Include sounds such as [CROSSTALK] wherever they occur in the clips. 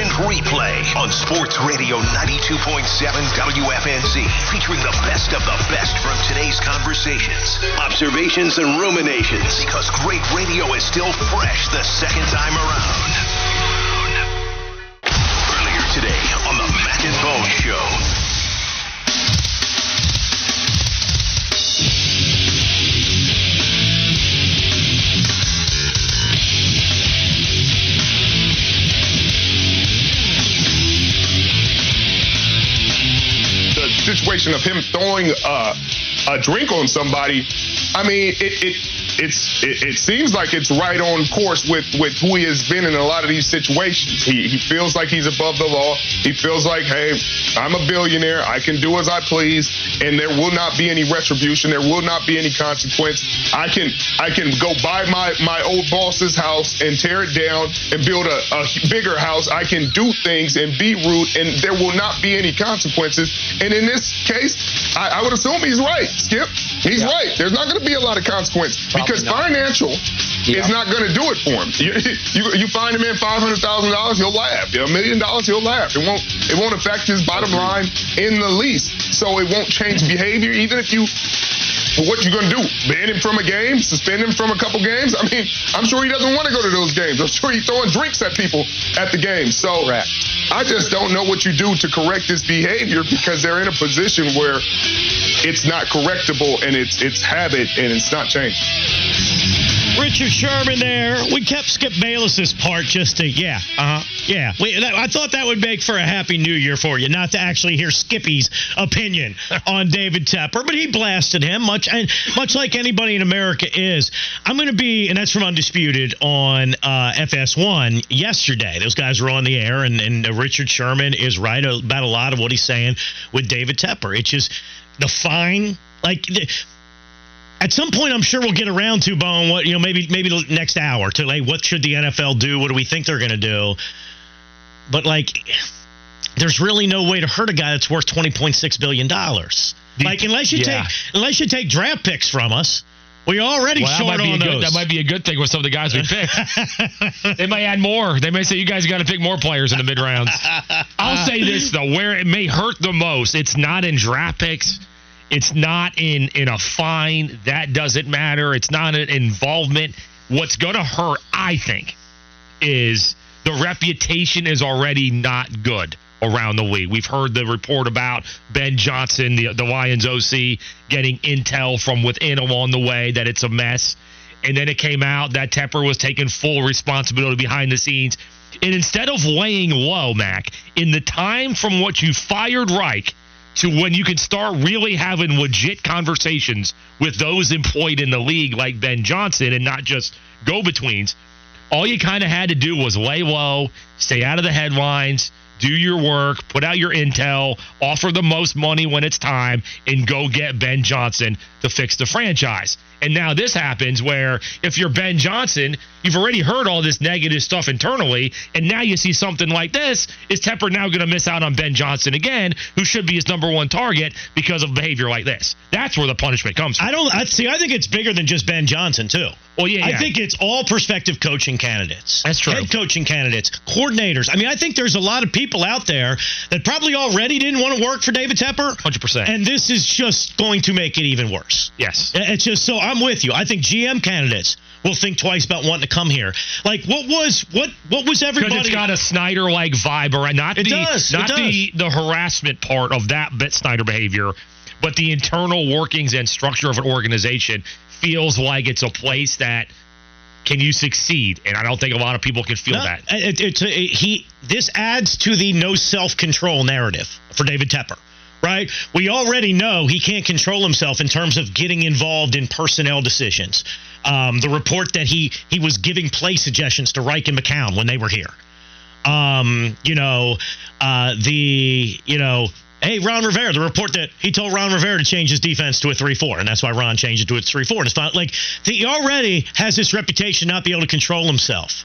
Instant replay on Sports Radio 92.7 WFNZ, featuring the best of the best from today's conversations, observations, and ruminations. Because great radio is still fresh the second time around. Of him throwing a, a drink on somebody, I mean, it, it it's it, it, seems like it's right on course with with who he has been in a lot of these situations. He he feels like he's above the law. He feels like, hey, I'm a billionaire. I can do as I please, and there will not be any retribution. There will not be any consequence. I can I can go buy my my old boss's house and tear it down and build a, a bigger house. I can do things and be rude, and there will not be any consequences. And in this case, I, I would assume he's right, Skip. He's yeah. right. There's not going to be a lot of consequence because financial yeah. is not going to do it for him. You, [LAUGHS] you, you find him in five hundred thousand dollars, he'll laugh. A million dollars, he'll laugh. It won't it won't affect his bottom line in the least. So it won't change behavior, even if you. What you gonna do? Ban him from a game? Suspend him from a couple games? I mean, I'm sure he doesn't want to go to those games. I'm sure he's throwing drinks at people at the game. So Correct. I just don't know what you do to correct this behavior because they're in a position where it's not correctable and it's it's habit and it's not changing. Richard Sherman there. We kept Skip Bayless's part just to, yeah, uh huh, yeah. We, that, I thought that would make for a happy new year for you, not to actually hear Skippy's opinion [LAUGHS] on David Tepper, but he blasted him much, and much like anybody in America is. I'm going to be, and that's from Undisputed on uh, FS1 yesterday. Those guys were on the air, and, and Richard Sherman is right about a lot of what he's saying with David Tepper. It's just the fine, like. The, at some point, I'm sure we'll get around to Bone. What you know, maybe maybe the next hour to like what should the NFL do? What do we think they're going to do? But like, there's really no way to hurt a guy that's worth 20.6 billion dollars. Like unless you yeah. take unless you take draft picks from us. We already well, short on those. Good, that might be a good thing with some of the guys we picked. [LAUGHS] they might add more. They may say you guys got to pick more players in the mid rounds. [LAUGHS] I'll say this though, where it may hurt the most, it's not in draft picks it's not in in a fine. That doesn't matter. It's not an involvement. What's going to hurt, I think, is the reputation is already not good around the league. We've heard the report about Ben Johnson, the, the Lions OC, getting intel from within along the way that it's a mess. And then it came out that Tepper was taking full responsibility behind the scenes. And instead of laying low, Mac, in the time from what you fired Reich to when you can start really having legit conversations with those employed in the league like Ben Johnson and not just go betweens. All you kind of had to do was lay low, stay out of the headlines, do your work, put out your intel, offer the most money when it's time, and go get Ben Johnson to fix the franchise. And now this happens where if you're Ben Johnson, you've already heard all this negative stuff internally, and now you see something like this. Is Tepper now going to miss out on Ben Johnson again, who should be his number one target because of behavior like this? That's where the punishment comes from. I don't I, see. I think it's bigger than just Ben Johnson too. Well, yeah, yeah, I think it's all prospective coaching candidates. That's true. Head coaching candidates, coordinators. I mean, I think there's a lot of people out there that probably already didn't want to work for David Tepper. 100%. And this is just going to make it even worse. Yes. It's just so I'm with you. I think GM candidates will think twice about wanting to come here. Like what was what what was everybody? Because it's got a Snyder like vibe, or not it the does, not the the harassment part of that bit Snyder behavior, but the internal workings and structure of an organization feels like it's a place that can you succeed? And I don't think a lot of people can feel no, that. It, it, it, he this adds to the no self control narrative for David Tepper. Right? We already know he can't control himself in terms of getting involved in personnel decisions. Um, the report that he he was giving play suggestions to Reich and McCown when they were here. Um, you know, uh, the you know Hey, Ron Rivera, the report that he told Ron Rivera to change his defense to a 3 4, and that's why Ron changed it to a 3 4. And it's not like he already has this reputation not be able to control himself.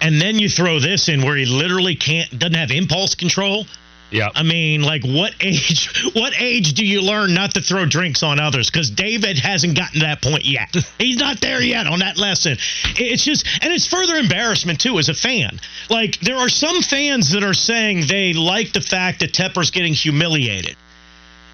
And then you throw this in where he literally can't, doesn't have impulse control. Yeah. I mean, like what [LAUGHS] age? What age do you learn not to throw drinks on others? Because David hasn't gotten to that point yet. [LAUGHS] He's not there yet on that lesson. It's just, and it's further embarrassment too as a fan. Like there are some fans that are saying they like the fact that Tepper's getting humiliated,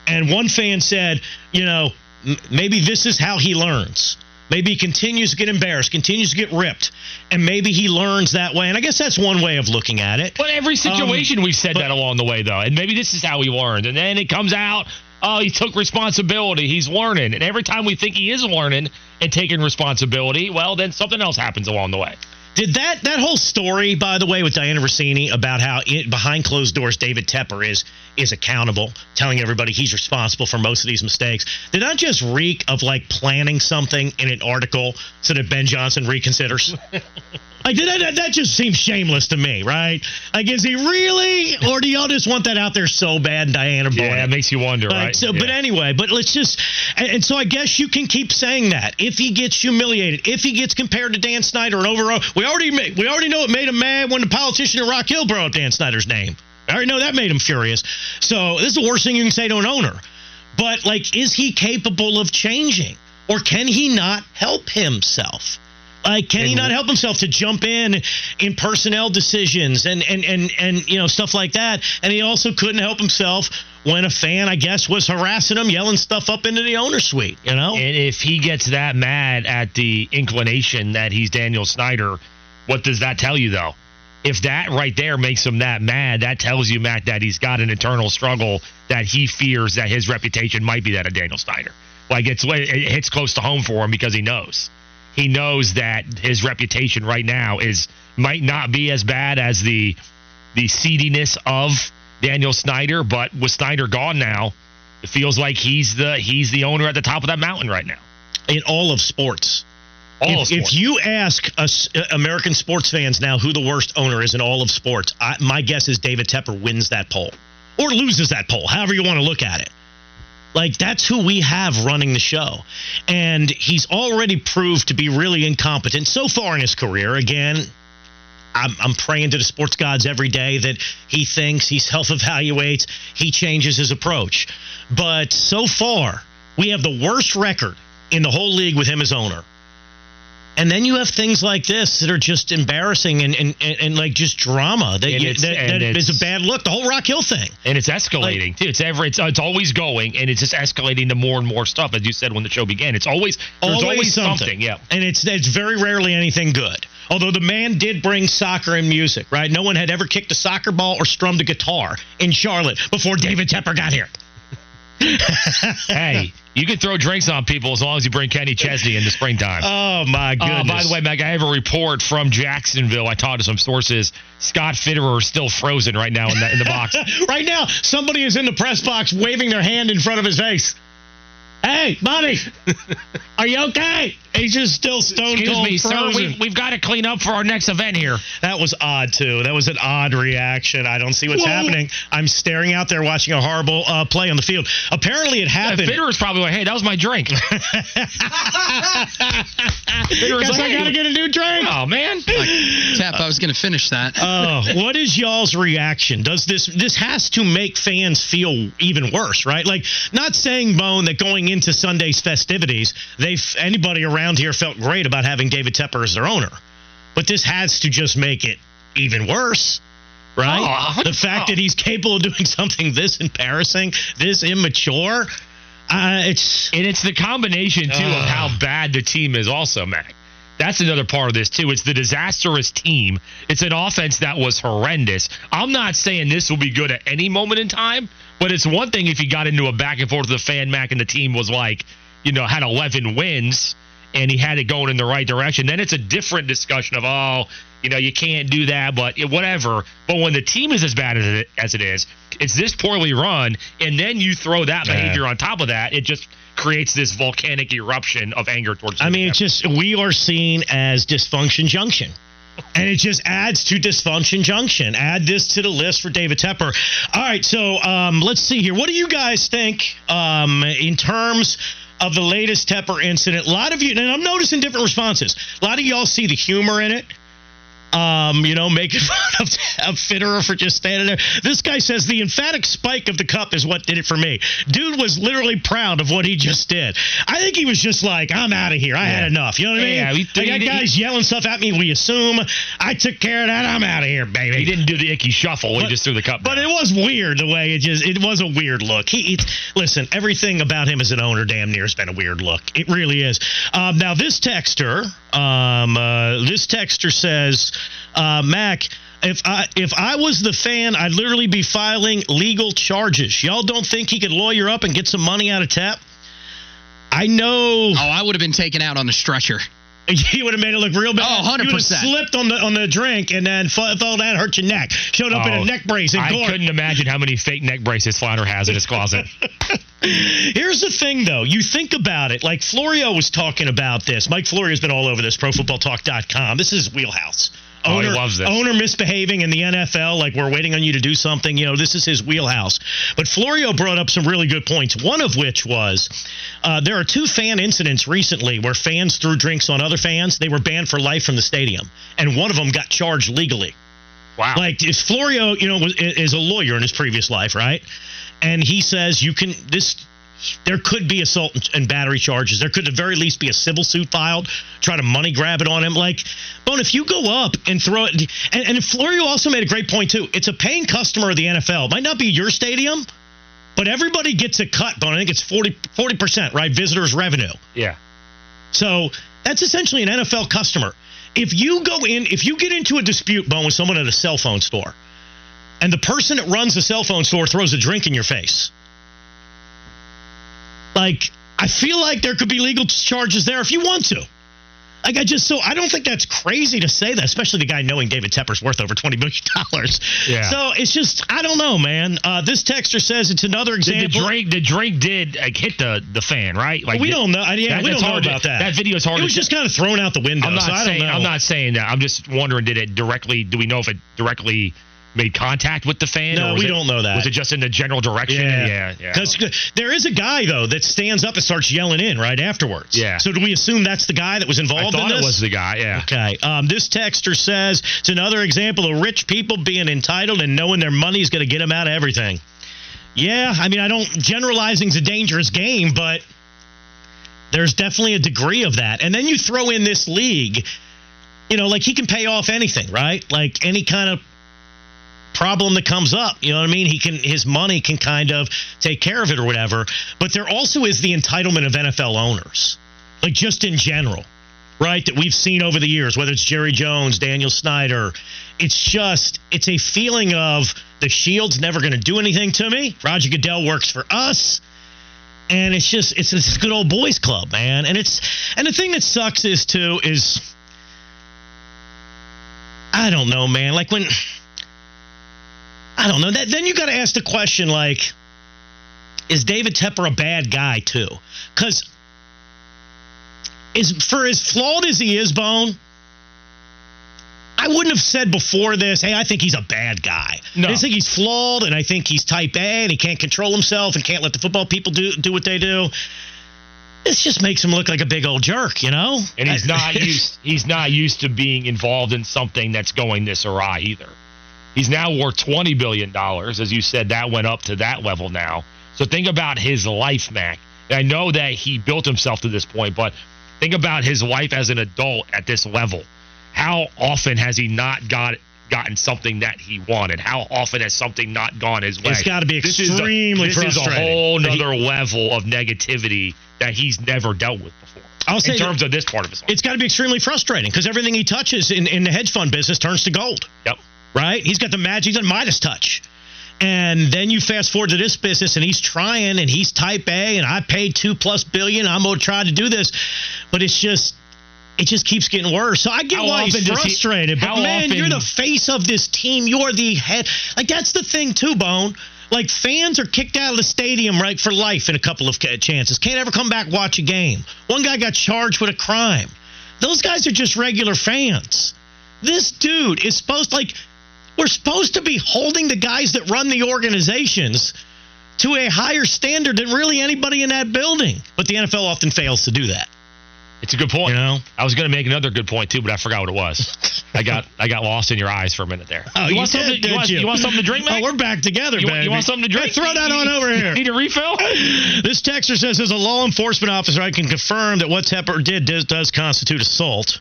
and one fan said, you know, m- maybe this is how he learns. Maybe he continues to get embarrassed, continues to get ripped, and maybe he learns that way. And I guess that's one way of looking at it. But every um, situation we've said but- that along the way, though, and maybe this is how he learned, and then it comes out. Oh, he took responsibility. He's learning, and every time we think he is learning and taking responsibility, well, then something else happens along the way. Did that that whole story, by the way, with Dianna Russini about how it, behind closed doors David Tepper is is accountable, telling everybody he's responsible for most of these mistakes? Did that just reek of like planning something in an article so that Ben Johnson reconsiders? [LAUGHS] like that, that just seems shameless to me, right? Like is he really, or do y'all just want that out there so bad? Dianna, bought Yeah, it? makes you wonder, Like, right? So, Yeah. but anyway, but let's just, and, and so I guess you can keep saying that if he gets humiliated, if he gets compared to Dan Snyder and over, we already ma- we already know it made him mad when the politician in Rock Hill brought up Dan Snyder's name. I already know that made him furious. So this is the worst thing you can say to an owner. But like, is he capable of changing, or can he not help himself? Like, can he not help himself to jump in in personnel decisions and and and and you know stuff like that? And he also couldn't help himself when a fan, I guess, was harassing him, yelling stuff up into the owner suite. You know, And if he gets that mad at the inclination that he's Daniel Snyder, what does that tell you, though? If that right there makes him that mad, that tells you, Matt, that he's got an internal struggle that he fears that his reputation might be that of Daniel Snyder. Like it's it hits close to home for him because he knows. He knows that his reputation right now is might not be as bad as the the seediness of Daniel Snyder, but with Snyder gone now, it feels like he's the he's the owner at the top of that mountain right now. in all of sports. All if, sports. if you ask us uh, American sports fans now who the worst owner is in all of sports, I, my guess is David Tepper wins that poll or loses that poll, however you want to look at it. Like that's who we have running the show, and he's already proved to be really incompetent so far in his career. Again, I'm, I'm praying to the sports gods every day that he thinks, he self evaluates, he changes his approach. But so far, we have the worst record in the whole league with him as owner. And then you have things like this that are just embarrassing and, and, and, and like just drama that, you, that, that is a bad look. The whole Rock Hill thing. and it's escalating too. It's ever it's uh, it's always going, and it's just escalating to more and more stuff. As you said when the show began, it's always there's always, something. Yeah. And it's it's very rarely anything good. Although the man did bring soccer and music, right? No one had ever kicked a soccer ball or strummed a guitar in Charlotte before David Tepper got here. hey, you can throw drinks on people as long as you bring Kenny Chesney in the springtime. [LAUGHS] Oh my goodness! Uh, by the way, Meg, I have a report from Jacksonville. I talked to some sources. Scott Fitterer is still frozen right now in the, in the box. [LAUGHS] right now, somebody is in the press box waving their hand in front of his face. Hey, buddy, [LAUGHS] are you okay? He's just still stone Excuse cold me, sir. frozen. We, we've got to clean up for our next event here. That was odd too. That was an odd reaction. I don't see what's Whoa. happening. I'm staring out there watching a horrible uh, play on the field. Apparently, it happened. Fitterer's probably like, hey, that was my drink. [LAUGHS] Fitterer's Guess like, I gotta get a new drink. Oh, man. Tap, I was going to finish that. Oh, what is y'all's reaction? Does this this has to make fans feel even worse, right? Like, not saying Bone that going into Sunday's festivities, they anybody around here felt great about having David Tepper as their owner, but this has to just make it even worse. Right? Oh, the fact oh. that he's capable of doing [LAUGHS] something this embarrassing, this immature, uh, it's And it's the combination, too, of how bad the team is, also, Mac. That's another part of this, too. It's the disastrous team. It's an offense that was horrendous. I'm not saying this will be good at any moment in time, but it's one thing if you got into a back and forth with the fan, Mac, and the team was like, you know, had 11 wins and he had it going in the right direction. Then it's a different discussion of, oh, you know, you can't do that, but whatever. But when the team is as bad as it, as it is, it's this poorly run, and then you throw that Yeah. behavior on top of that, it just creates this volcanic eruption of anger towards. I mean, it's just we are seen as dysfunction junction. And it just adds to dysfunction junction. Add this to the list for David Tepper. All right, so um, let's see here. What do you guys think um, in terms of the latest Tepper incident? A lot of you, and I'm noticing different responses. A lot of y'all see the humor in it. Um, you know, making [LAUGHS] fun of, of Fitterer for just standing there. This guy says the emphatic spike of the cup is what did it for me. Dude was literally proud of what he just did. I think he was just like, I'm out of here. I had enough. You know what I mean? Yeah, he- I got he- guys yelling stuff at me. We assume I took care of that. I'm out of here, baby. He didn't do the Ickey Shuffle. he just threw the cup. But down. it was weird the way it just it was a weird look. He listen, everything about him as an owner damn near has been a weird look. It really is. Um, now this texter, um, uh, this texter says, uh, Mac. If I if I was the fan, I'd literally be filing legal charges. Y'all don't think he could lawyer up and get some money out of Tap? I know Oh, I would have been taken out on a stretcher. [LAUGHS] he would have made it look real bad. Oh, 100%. You would have slipped on the on the drink and then fell fell down, hurt your neck. Showed up in Oh, a neck brace and I gore. couldn't imagine how many fake neck braces Flounder has in his closet. [LAUGHS] Here's the thing, though. You think about it. Like Florio was talking about this. Mike Florio's been all over this. ProFootballTalk.com. This is his wheelhouse. Oh, he Owner, loves this. owner misbehaving in the NFL, like we're waiting on you to do something. You know, this is his wheelhouse. But Florio brought up some really good points. One of which was uh, there are two fan incidents recently where fans threw drinks on other fans. They were banned for life from the stadium, and one of them got charged legally. Wow. Like if Florio, you know, was, is a lawyer in his previous life, right? And he says you can this. There could be assault and- battery charges. There could at the very least be a civil suit filed, try to money grab it on him. Like, Bone, if you go up and throw it, and, and Florio also made a great point too. It's a paying customer of the NFL. It might not be your stadium, but everybody gets a cut. Bone, I think it's 40 percent, right? Visitors revenue. yeah. So that's essentially an NFL customer. If you go in, if you get into a dispute, Bone, with someone at a cell phone store, and the person that runs the cell phone store throws a drink in your face, like I feel like there could be legal charges there if you want to. Like I just so I don't think that's crazy to say that, especially the guy knowing David Tepper's worth over twenty million dollars. Yeah. So it's just I don't know, man. Uh, this texter says it's another Did the example. drink, the drink did like hit the the fan, right? Like we did- don't know. Yeah, that- we don't know hard to- about that. That video is hard It was just kind of thrown out the window. I'm not so I don't saying. I'm not saying that. I'm just wondering did it directly do we know if it directly made contact with the fan No, or we it- don't know that. Was it just in the general direction? yeah. yeah. Because there is a guy though that stands up and starts yelling in right afterwards. Yeah. So do we assume that's the guy that was involved? I thought in this? it was the guy, yeah. Okay. Um, this texter says it's another example of rich people being entitled and knowing their money's going to get them out of everything. Yeah, I mean, I don't. Generalizing's a dangerous game, but there's definitely a degree of that. And then you throw in this league, you know, like he can pay off anything, right? Like any kind of problem that comes up, you know what I mean? He can his money can kind of take care of it or whatever. But there also is the entitlement of NFL owners, like just in general right, that we've seen over the years, whether it's Jerry Jones, Daniel Snyder. It's just, it's a feeling of the Shield's never going to do anything to me. Roger Goodell works for us. And it's just, it's this good old boys club, man. And it's, and the thing that sucks is too, is, I don't know, man. Like when, I don't know. That, then you got to ask the question, like, is David Tepper a bad guy too? Because is for as flawed as he is, Bone. I wouldn't have said before this, hey, I think he's a bad guy. No. I think he's flawed and I think he's type A and he can't control himself and can't let the football people do do what they do. This just makes him look like a big old jerk, you know? And he's [LAUGHS] not used he's not used to being involved in something that's going this awry either. He's now worth twenty billion dollars. As you said, that went up to that level now. So think about his life, Mac. And I know that he built himself to this point, but think about his life as an adult at this level. How often has he not got gotten something that he wanted? How often has something not gone his way? It's gotta be This is a- extremely This is a frustrating. whole he- level of negativity that he's never dealt with before. I'll say in terms of this part of his life. It's got to be extremely frustrating because everything he touches in, in the hedge fund business turns to gold. Yep. Right? He's got the magic, he's got Midas touch. And then you fast forward to this business, and he's trying, and he's type A, and I paid two plus billion. I'm gonna try to do this, but it's just, it just keeps getting worse. So I get How why he's does he- frustrated. but man, often- you're the face of this team. You're the head. Like that's the thing too, Bone. Like fans are kicked out of the stadium right for life in a couple of chances. Can't ever come back watch a game. One guy got charged with a crime. Those guys are just regular fans. This dude is supposed like we're supposed to be holding the guys that run the organizations to a higher standard than really anybody in that building. But the NFL often fails to do that. It's a good point. You know? I was going to make another good point too, but I forgot what it was. [LAUGHS] I got I got lost in your eyes for a minute there. Oh, you, you want did, something? You didn't want, you? you want something to drink, man? Oh, we're back together, you, baby. you want something to drink? Hey, throw that on over here. Need a refill? [LAUGHS] This texter says, as a law enforcement officer, I can confirm that what Tepper did does, does constitute assault.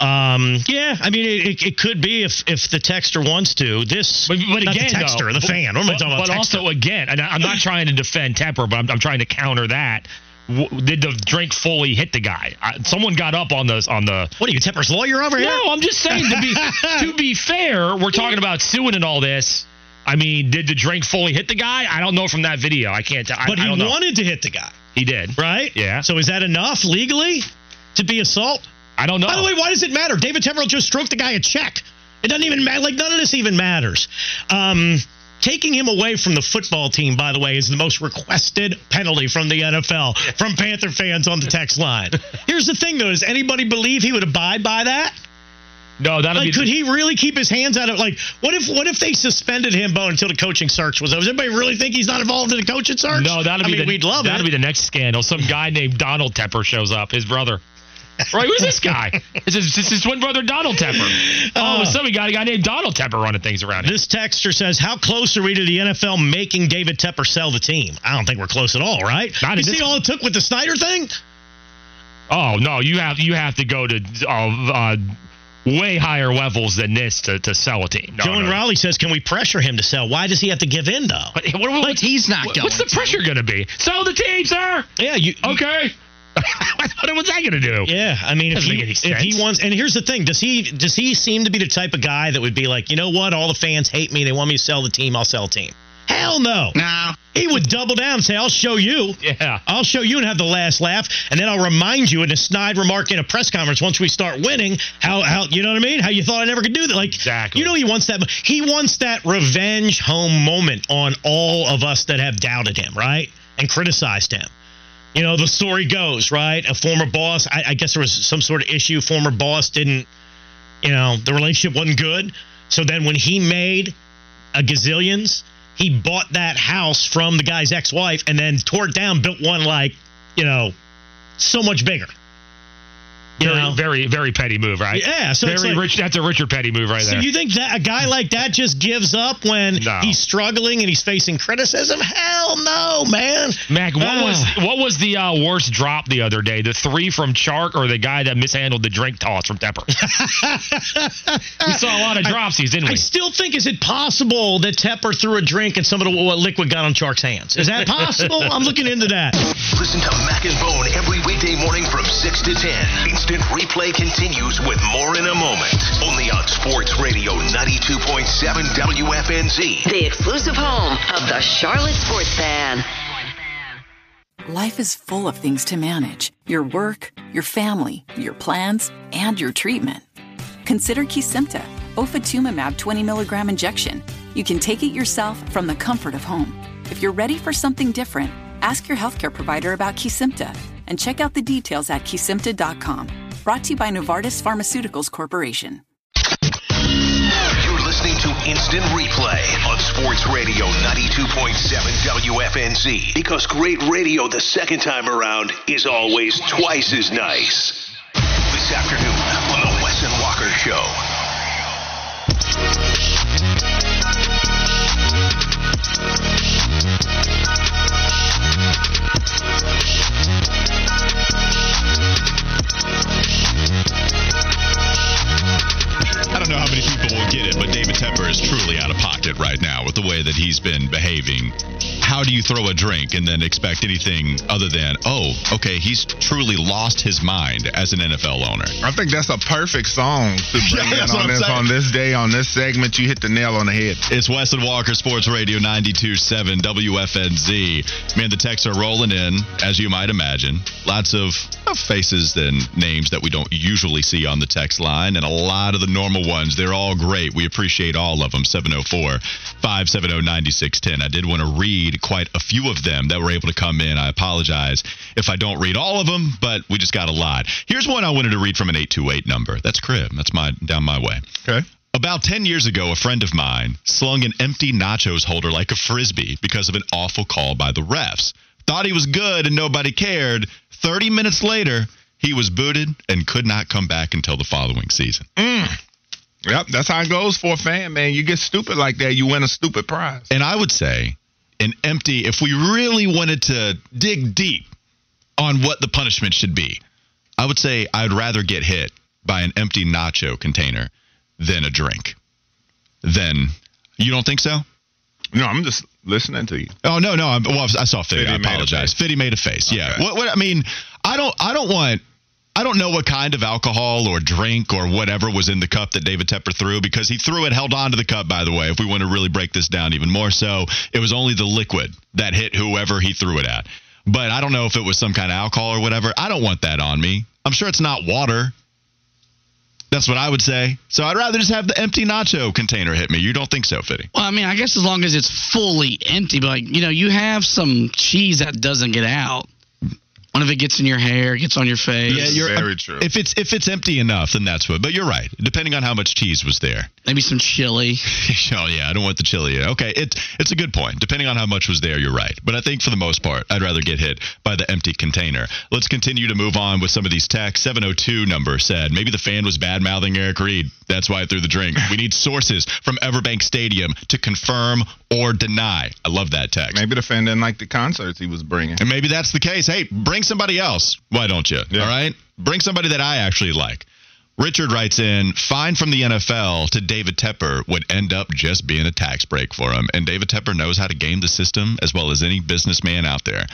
Um, yeah, I mean, it, it, could be if if the texter wants to. This, But, but again, the texter, though, the fan. What am I but, talking about? but texter? also, again, and I- I'm not trying to defend Tepper, but I'm, I'm trying to counter that. W- Did the drink fully hit the guy? I, someone got up on the on the. what are you, Tepper's lawyer over here? No, I'm just saying to be [LAUGHS] to be fair, we're talking about suing and all this. I mean, did the drink fully hit the guy? I don't know from that video. I can't tell. I- but I, he don't know. wanted to hit the guy, He did. right? Yeah. So is that enough legally to be assault? I don't know. By the way, why does it matter? David Tepper just stroked the guy a check. It doesn't even matter. Like none of this even matters. Um, taking him away from the football team, by the way, is the most requested penalty from the NFL from Panther fans on the text line. Here's the thing, though: Does anybody believe he would abide by that? no, that'll Like, be. could he really keep his hands out of like? What if what if they suspended him, Bo, until the coaching search was over? Does anybody really think he's not involved in the coaching search? no, that'll I be mean, the. we'd love that'll it. be the next scandal. Some guy named Donald Tepper shows up. His brother. Right, who's this guy? It's his, it's his twin brother Donald Tepper. All of Uh, a sudden, we got a guy named Donald Tepper running things around here. This texter says, "How close are we to the NFL making David Tepper sell the team?" I don't think we're close at all, right? Not you see this- all it took with the Snyder thing? Oh no, you have you have to go to uh, uh, way higher levels than this to, to sell a team. No, Joe and no. Raleigh says, "Can we pressure him to sell? Why does he have to give in, though?" But what, what, what's, He's not what- going. what's the to. pressure going to be? Sell the team, sir. yeah, you. Okay. [LAUGHS] What's that going to do? Yeah, I mean, if he, if he wants, and here's the thing: does he does he seem to be the type of guy that would be like, you know what, all the fans hate me, they want me to sell the team, I'll sell the team. Hell no. No. He would double down and say, I'll show you. Yeah. I'll show you and have the last laugh, and then I'll remind you in a snide remark in a press conference once we start winning how how you know what I mean? How you thought I never could do that? Like Exactly. you know he wants that he wants that revenge home moment on all of us that have doubted him, right? And criticized him. You know, the story goes, right? A former boss, I, I guess there was some sort of issue. Former boss didn't, you know, the relationship wasn't good. So then when he made a gazillions, he bought that house from the guy's ex-wife and then tore it down, built one like, you know, so much bigger. You Very, know? very, very petty move, right? Yeah, so very like- rich. That's a Richard Petty move right So there. So you think that a guy like that just gives up when No. he's struggling and he's facing criticism? Hell no, man. Mac, what Ah. was what was the uh, worst drop the other day? The three from Chark or the guy that mishandled the drink toss from Tepper? [LAUGHS] we saw a lot of dropsies, didn't I we? still think is it possible that Tepper threw a drink and some of the what liquid got on Chark's hands? Is that possible? [LAUGHS] I'm looking into that. Listen to Mac and Bone every weekday morning from 6 to 10. Instant replay continues with more in a moment. Only on Sports Radio 92.7 WFNZ. The exclusive home of the Charlotte Sports Fan. Life is full of things to manage your work, your family, your plans, and your treatment. Consider Kesimpta, ofatumumab 20 milligram injection. You can take it yourself from the comfort of home. If you're ready for something different, ask your healthcare provider about Kesimpta and check out the details at kesimpta.com. Brought to you by Novartis Pharmaceuticals Corporation. You're listening to Instant Replay on Sports Radio 92.7 WFNZ. Because great radio the second time around is always twice as nice. This afternoon on The Wes and Walker Show. I don't know how many people will get it, but David Tepper is truly out of pocket right now with the way that he's been behaving. How do you throw a drink and then expect anything other than, oh, okay, he's truly lost his mind as an NFL owner? I think that's a perfect song to [LAUGHS] bring Yeah, in on this saying. on this day on this segment. You hit the nail on the head. It's Wes and Walker Sports Radio 92.7 WFNZ. Man, the texts are rolling in, as you might imagine. Lots of, of faces and names that we don't usually see on the text line, and a lot of the normal ones. They're all great. We appreciate all of them. 704 570 9610. I did want to read quite a few of them that were able to come in. I apologize if I don't read all of them, but we just got a lot. Here's one I wanted to read from an 828 number. That's Crib. That's my down my way. Okay. About 10 years ago, a friend of mine slung an empty nachos holder like a frisbee because of an awful call by the refs. Thought he was good and nobody cared. 30 minutes later, he was booted and could not come back until the following season. Mm. Yep, that's how it goes for a fan, man. You get stupid like that, you win a stupid prize. And I would say an empty, if we really wanted to dig deep on what the punishment should be, I would say I'd rather get hit by an empty nacho container than a drink. Then, you don't think so? No, I'm just listening to you. Oh no, no. I'm, well, I saw Fitty. Fitty I apologize. Fitty made a face. Yeah. What, what? I mean, I don't. I don't want. I don't know what kind of alcohol or drink or whatever was in the cup that David Tepper threw because he threw it, held on to the cup. By the way, if we want to really break this down even more, so it was only the liquid that hit whoever he threw it at. But I don't know if it was some kind of alcohol or whatever. I don't want that on me. I'm sure it's not water. That's what I would say. So I'd rather just have the empty nacho container hit me. You don't think so, Fitty? Well, I mean, I guess as long as it's fully empty, but like, you know, you have some cheese that doesn't get out. One of it gets in your hair, gets on your face. Yeah, you're very true. If it's if it's empty enough, then that's what. But you're right. Depending on how much cheese was there. [LAUGHS] Maybe some chili. oh yeah, I don't want the chili. Okay, it's it's a good point. Depending on how much was there, you're right. But I think for the most part, I'd rather get hit by the empty container. Let's continue to move on with some of these texts. 702 number said maybe the fan was bad mouthing Eric Reid. That's why I threw the drink. We need sources from Everbank Stadium to confirm or deny. I love that text. Maybe the fan didn't like the concerts he was bringing. And maybe that's the case. Hey, bring somebody else. Why don't you? Yeah. All right? Bring somebody that I actually like. Richard writes in, fine from the NFL to David Tepper would end up just being a tax break for him. And David Tepper knows how to game the system as well as any businessman out there.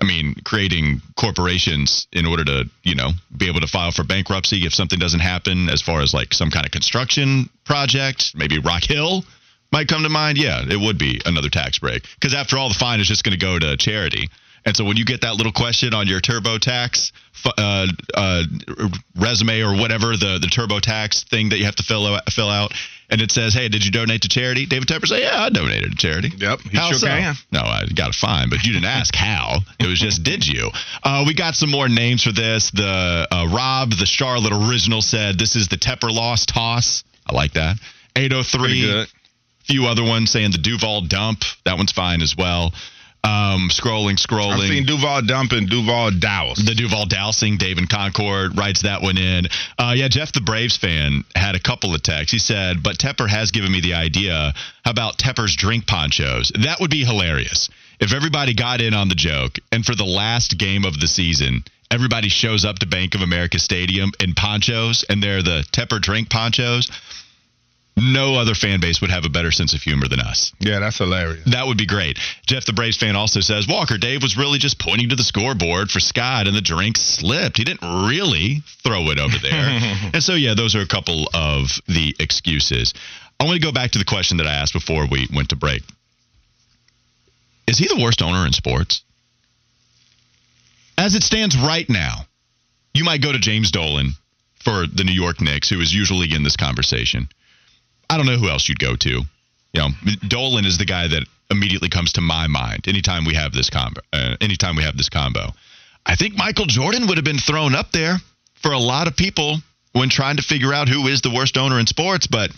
I mean, creating corporations in order to, you know, be able to file for bankruptcy if something doesn't happen as far as like some kind of construction project, maybe Rock Hill might come to mind. Yeah, it would be another tax break. Because after all, the fine is just going to go to charity. And so when you get that little question on your TurboTax uh, uh, resume or whatever the the TurboTax thing that you have to fill out, fill out, and it says, "Hey, did you donate to charity?" David Tepper say, "Yeah, I donated to charity." Yep, he How sure so? can. No, I got a fine, but you didn't ask how. It was just, did you? Uh, we got some more names for this. The uh, Rob, the Charlotte original, said this is the Tepper loss toss. I like that. 803 good. few other ones saying the Duval dump. That one's fine as well. Um, scrolling, I've scrolling. seen Duval dump and Duval douse. The Duval dousing, Dave in Concord writes that one in. Uh, yeah, Jeff, the Braves fan, had a couple of texts. He said, but Tepper has given me the idea. About Tepper's drink ponchos? That would be hilarious. If everybody got in on the joke, and for the last game of the season, everybody shows up to Bank of America Stadium in ponchos, and they're the Tepper drink ponchos, no other fan base would have a better sense of humor than us. yeah, that's hilarious. That would be great. Jeff, the Braves fan, also says Walker Dave was really just pointing to the scoreboard for Scott, and the drink slipped. He didn't really throw it over there. [LAUGHS] and so, yeah, those are a couple of the excuses. I want to go back to the question that I asked before we went to break. Is he the worst owner in sports? As it stands right now, you might go to James Dolan for the New York Knicks, who is usually in this conversation. I don't know who else you'd go to. You know, Dolan is the guy that immediately comes to my mind anytime we have this combo. Uh, anytime we have this combo, I think Michael Jordan would have been thrown up there for a lot of people when trying to figure out who is the worst owner in sports. But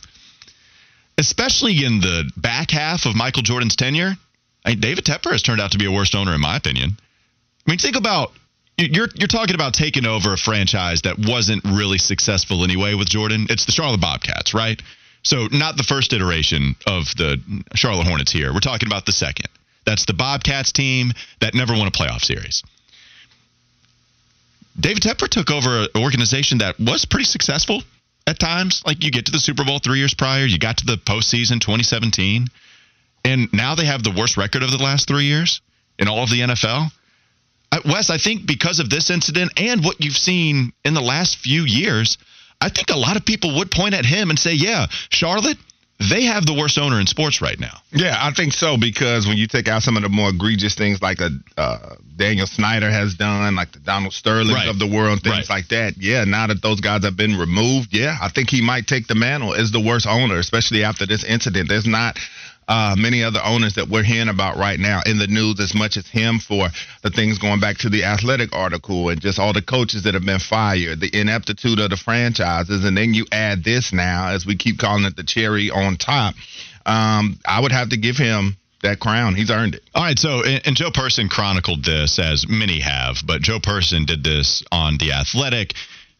especially in the back half of Michael Jordan's tenure, I mean, David Tepper has turned out to be a worst owner in my opinion. I mean, think about you're you're talking about taking over a franchise that wasn't really successful anyway with Jordan. It's the Charlotte Bobcats, right? So not the first iteration of the Charlotte Hornets here. We're talking about the second. That's the Bobcats team that never won a playoff series. David Tepper took over an organization that was pretty successful at times. Like you get to the Super Bowl three years prior, you got to the postseason 2017, and now they have the worst record of the last three years in all of the NFL. Uh, Wes, I think because of this incident and what you've seen in the last few years, I think a lot of people would point at him and say, yeah, Charlotte, they have the worst owner in sports right now. Yeah, I think so because when you take out some of the more egregious things like a uh, Daniel Snyder has done, like the Donald Sterling Right. of the world, things Right. like that. Yeah, now that those guys have been removed, yeah, I think he might take the mantle as the worst owner, especially after this incident. There's not uh, many other owners that we're hearing about right now in the news as much as him for the things going back to the athletic article and just all the coaches that have been fired, the ineptitude of the franchises, and then you add this now as we keep calling it the cherry on top. Um, I would have to give him that crown. He's earned it. All right, so and, Joe Person chronicled this as many have, but Joe Person did this on the Athletic.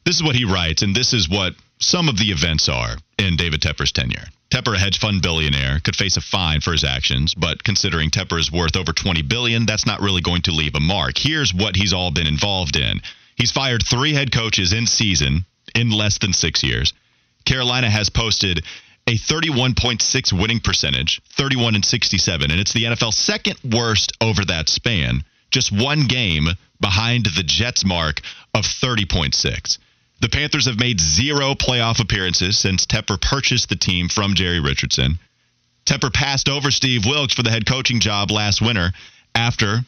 This is what he writes, and this is what some of the events are in David Tepper's tenure. Tepper, a hedge fund billionaire, could face a fine for his actions, but considering Tepper is worth over 20 billion, that's not really going to leave a mark. Here's what he's all been involved in. He's fired 3 head coaches in season in less than 6 years. Carolina has posted a 31.6 winning percentage, 31 and 67, and it's the NFL's second worst over that span, just one game behind the Jets mark of 30.6. The Panthers have made zero playoff appearances since Tepper purchased the team from Jerry Richardson. Tepper passed over Steve Wilks for the head coaching job last winter after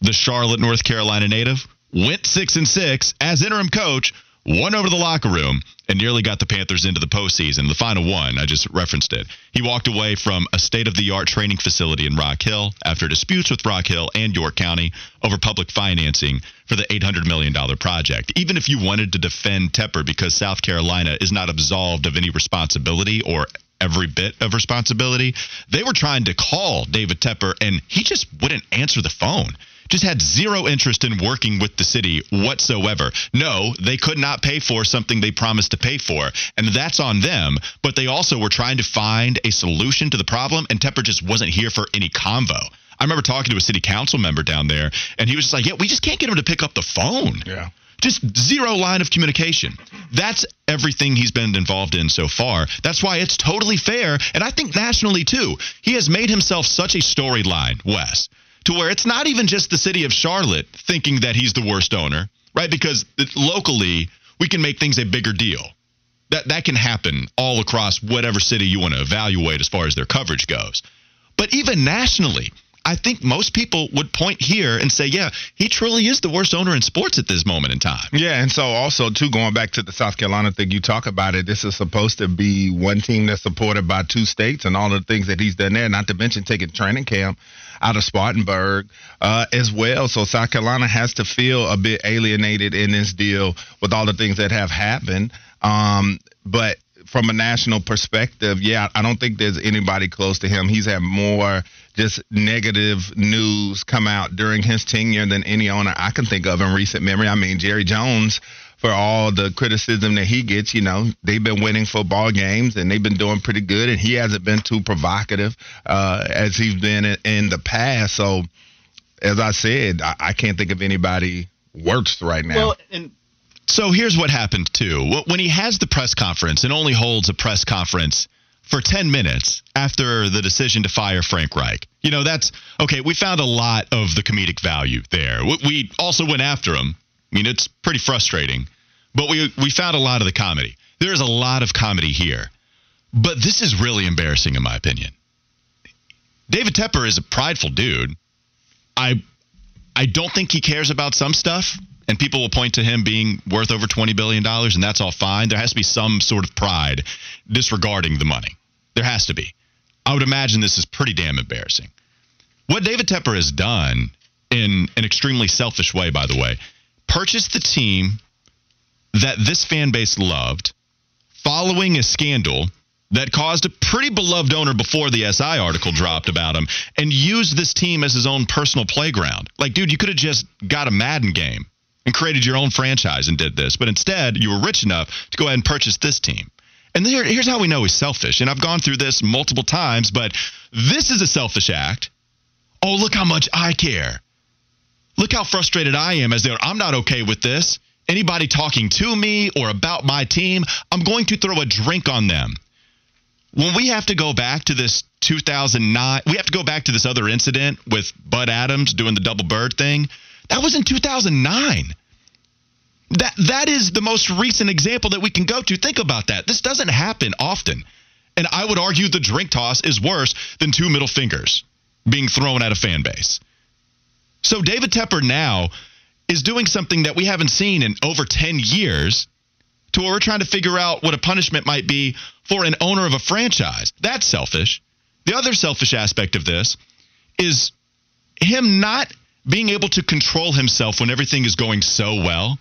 the Charlotte, North Carolina native went 6 and 6 as interim coach won over the locker room and nearly got the Panthers into the postseason. The final one, I just referenced it. He walked away from a state of the art training facility in Rock Hill after disputes with Rock Hill and York County over public financing for the $800 million project. Even if you wanted to defend Tepper because South Carolina is not absolved of any responsibility or every bit of responsibility, they were trying to call David Tepper and he just wouldn't answer the phone just had zero interest in working with the city whatsoever. No, they could not pay for something they promised to pay for, and that's on them. But they also were trying to find a solution to the problem, and Tepper just wasn't here for any convo. I remember talking to a city council member down there, and he was just like, "Yeah, we just can't get him to pick up the phone." Yeah. Just zero line of communication. That's everything he's been involved in so far. That's why it's totally fair, and I think nationally too. He has made himself such a storyline, Wes to where it's not even just the city of Charlotte thinking that he's the worst owner, right? Because locally, we can make things a bigger deal. That that can happen all across whatever city you want to evaluate as far as their coverage goes. But even nationally, I think most people would point here and say, yeah, he truly is the worst owner in sports at this moment in time. Yeah, and so also too going back to the South Carolina thing, you talk about it. This is supposed to be one team that's supported by two states and all the things that he's done there. Not to mention taking training camp out of Spartanburg uh, as well. So South Carolina has to feel a bit alienated in this deal with all the things that have happened. Um, but from a national perspective, yeah, I don't think there's anybody close to him. He's had more just negative news come out during his tenure than any owner I can think of in recent memory. I mean, Jerry Jones, for all the criticism that he gets, you know, they've been winning football games and they've been doing pretty good, and he hasn't been too provocative uh, as he's been in, in, the past. So, as I said, I, I can't think of anybody worse right now. Well, and so here's what happened too. When he has the press conference and only holds a press conference for 10 minutes after the decision to fire Frank Reich. You know, that's okay. We found a lot of the comedic value there. We also went after him. I mean, it's pretty frustrating, but we we found a lot of the comedy. There's a lot of comedy here. But this is really embarrassing in my opinion. David Tepper is a prideful dude. I I don't think he cares about some stuff and people will point to him being worth over $20 billion, and that's all fine. There has to be some sort of pride disregarding the money. There has to be. I would imagine this is pretty damn embarrassing. What David Tepper has done in an extremely selfish way, by the way, purchased the team that this fan base loved following a scandal that caused a pretty beloved owner before the SI article dropped about him and used this team as his own personal playground. Like, dude, you could have just got a Madden game and created your own franchise and did this. But instead, you were rich enough to go ahead and purchase this team. And here, here's how we know he's selfish. And I've gone through this multiple times, but this is a selfish act. Oh, look how much I care. Look how frustrated I am as they're, I'm not okay with this. Anybody talking to me or about my team, I'm going to throw a drink on them. When we have to go back to this 2009, we have to go back to this other incident with Bud Adams doing the double bird thing. That was in 2009. That that is the most recent example that we can go to. Think about that. This doesn't happen often. And I would argue the drink toss is worse than two middle fingers being thrown at a fan base. So David Tepper now is doing something that we haven't seen in over 10 years to where we're trying to figure out what a punishment might be for an owner of a franchise. That's selfish. The other selfish aspect of this is him not being able to control himself when everything is going so well.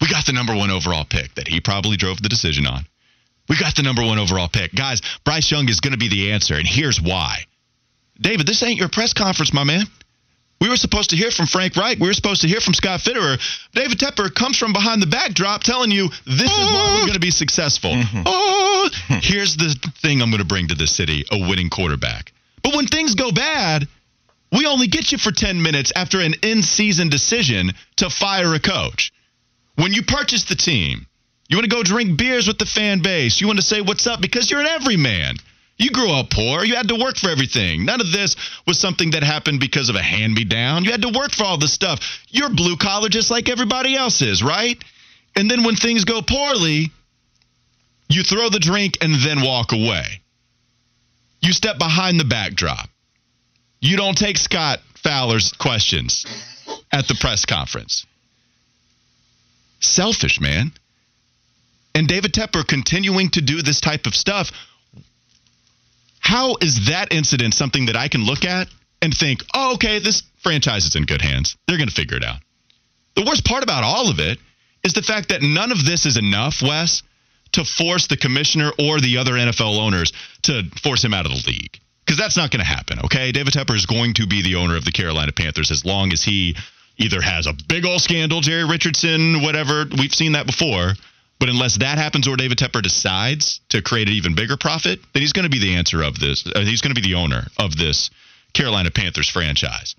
We got the number one overall pick that he probably drove the decision on. We got the number one overall pick. Guys, Bryce Young is going to be the answer, and here's why. David, this ain't your press conference, my man. We were supposed to hear from Frank Reich. We were supposed to hear from Scott Fitterer. David Tepper comes from behind the backdrop telling you this is why we're going to be successful. Oh, [LAUGHS] here's the thing I'm going to bring to the city a winning quarterback. But when things go bad, we only get you for 10 minutes after an in season decision to fire a coach. When you purchase the team, you want to go drink beers with the fan base. You want to say what's up because you're an everyman. You grew up poor. You had to work for everything. None of this was something that happened because of a hand me down. You had to work for all this stuff. You're blue collar just like everybody else is, right? And then when things go poorly, you throw the drink and then walk away. You step behind the backdrop. You don't take Scott Fowler's questions at the press conference. Selfish, man. And David Tepper continuing to do this type of stuff how is that incident something that I can look at and think, oh, okay, this franchise is in good hands? They're going to figure it out. The worst part about all of it is the fact that none of this is enough, Wes, to force the commissioner or the other NFL owners to force him out of the league. Because that's not going to happen, okay? David Tepper is going to be the owner of the Carolina Panthers as long as he either has a big old scandal, Jerry Richardson, whatever. We've seen that before but unless that happens or David Tepper decides to create an even bigger profit, then he's going to be the answer of this. Uh, he's going to be the owner of this Carolina Panthers franchise.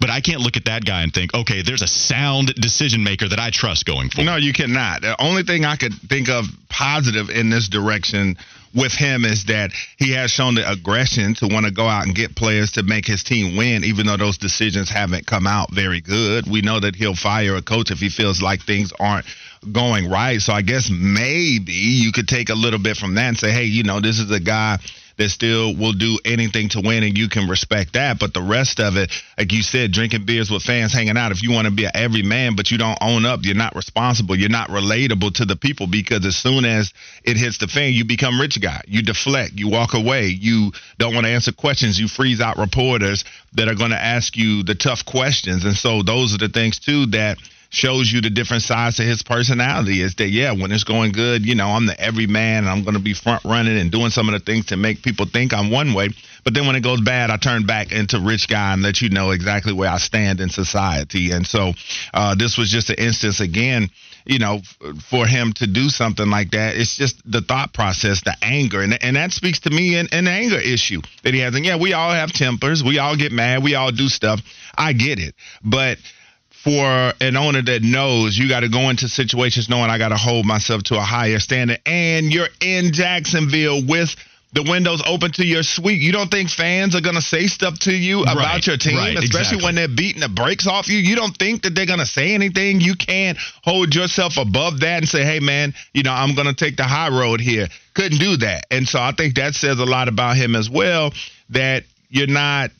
But I can't look at that guy and think, okay, there's a sound decision maker that I trust going forward. No, you cannot. The only thing I could think of positive in this direction with him is that he has shown the aggression to want to go out and get players to make his team win, even though those decisions haven't come out very good. We know that he'll fire a coach if he feels like things aren't going right. So I guess maybe you could take a little bit from that and say, hey, you know, this is a guy that still will do anything to win and you can respect that. But the rest of it, like you said, drinking beers with fans, hanging out, if you want to be an every man, but you don't own up, you're not responsible, you're not relatable to the people because as soon as it hits the fan, you become rich guy. You deflect, you walk away, you don't want to answer questions, you freeze out reporters that are going to ask you the tough questions. And so those are the things too that – shows you the different sides of his personality is that yeah when it's going good you know i'm the everyman and i'm going to be front running and doing some of the things to make people think i'm one way but then when it goes bad i turn back into rich guy and let you know exactly where i stand in society and so uh, this was just an instance again you know, for him to do something like that. It's just the thought process, the anger, and and that speaks to me an, an anger issue that he has. And yeah, we all have tempers, we all get mad, we all do stuff. I get it, but for an owner that knows you got to go into situations knowing I got to hold myself to a higher standard, and you're in Jacksonville with the windows open to your suite. You don't think fans are going to say stuff to you about right, your team, right, especially exactly. when they're beating the brakes off you? You don't think that they're going to say anything? You can't hold yourself above that and say, hey, man, you know, I'm going to take the high road here. Couldn't do that. And so I think that says a lot about him as well that you're not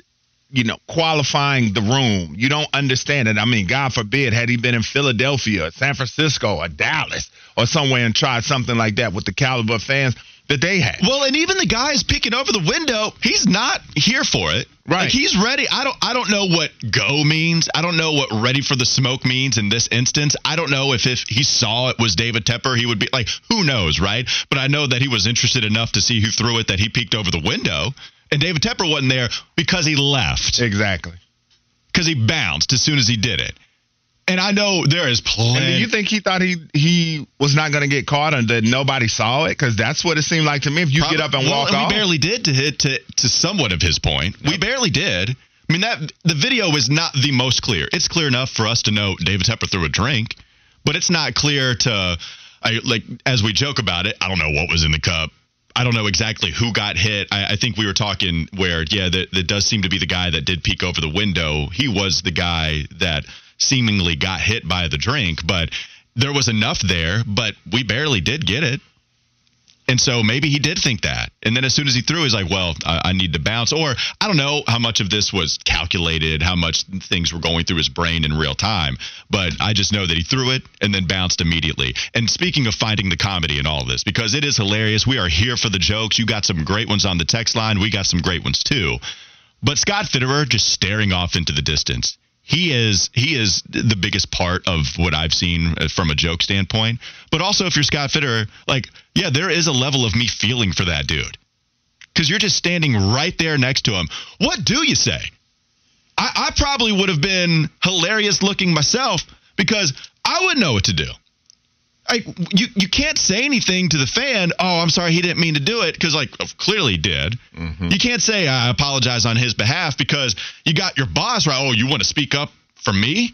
you know, qualifying the room. You don't understand it. I mean, God forbid, had he been in Philadelphia, or San Francisco, or Dallas, or somewhere and tried something like that with the caliber of fans that they had. Well, and even the guys peeking over the window, he's not here for it. Right. Like he's ready. I don't I don't know what go means. I don't know what ready for the smoke means in this instance. I don't know if if he saw it was David Tepper, he would be like, who knows, right? But I know that he was interested enough to see who threw it that he peeked over the window. And David Tepper wasn't there because he left. Exactly. Because he bounced as soon as he did it. And I know there is plenty. And do you think he thought he he was not going to get caught and that nobody saw it? Because that's what it seemed like to me. If you Probably- get up and well, walk and off, we barely did to hit to to somewhat of his point. We barely did. I mean that the video is not the most clear. It's clear enough for us to know David Tepper threw a drink, but it's not clear to I like as we joke about it. I don't know what was in the cup. I don't know exactly who got hit. I, I think we were talking where yeah, that that does seem to be the guy that did peek over the window. He was the guy that seemingly got hit by the drink, but there was enough there, but we barely did get it. And so maybe he did think that. And then as soon as he threw, he's like, well, I, I need to bounce. Or I don't know how much of this was calculated, how much things were going through his brain in real time. But I just know that he threw it and then bounced immediately. And speaking of finding the comedy in all of this, because it is hilarious, we are here for the jokes. You got some great ones on the text line. We got some great ones too. But Scott Fitterer just staring off into the distance. He is he is the biggest part of what I've seen from a joke standpoint. But also, if you're Scott Fitterer, like yeah, there is a level of me feeling for that dude. because you're just standing right there next to him. What do you say? I, I probably would have been hilarious looking myself because I wouldn't know what to do. Like you, you can't say anything to the fan. Oh, I'm sorry, he didn't mean to do it because, like, clearly he did. Mm-hmm. You can't say I apologize on his behalf because you got your boss right. Oh, you want to speak up for me?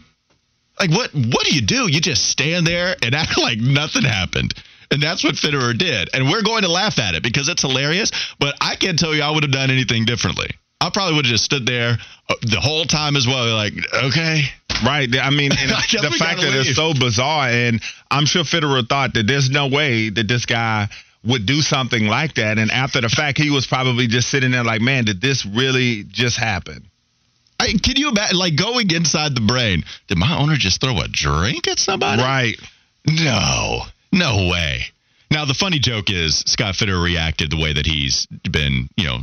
Like, what? What do you do? You just stand there and act [LAUGHS] like nothing happened. And that's what Fitterer did. And we're going to laugh at it because it's hilarious. But I can't tell you I would have done anything differently. I probably would have just stood there uh, the whole time as well. Like, okay. Right. I mean, and [LAUGHS] I the fact that it's so bizarre, and I'm sure Fitterer thought that there's no way that this guy would do something like that. And after the fact, he was probably just sitting there like, man, did this really just happen? I, can you imagine, like, going inside the brain? Did my owner just throw a drink at somebody? Right. No, no way. Now the funny joke is Scott Fitterer reacted the way that he's been, you know,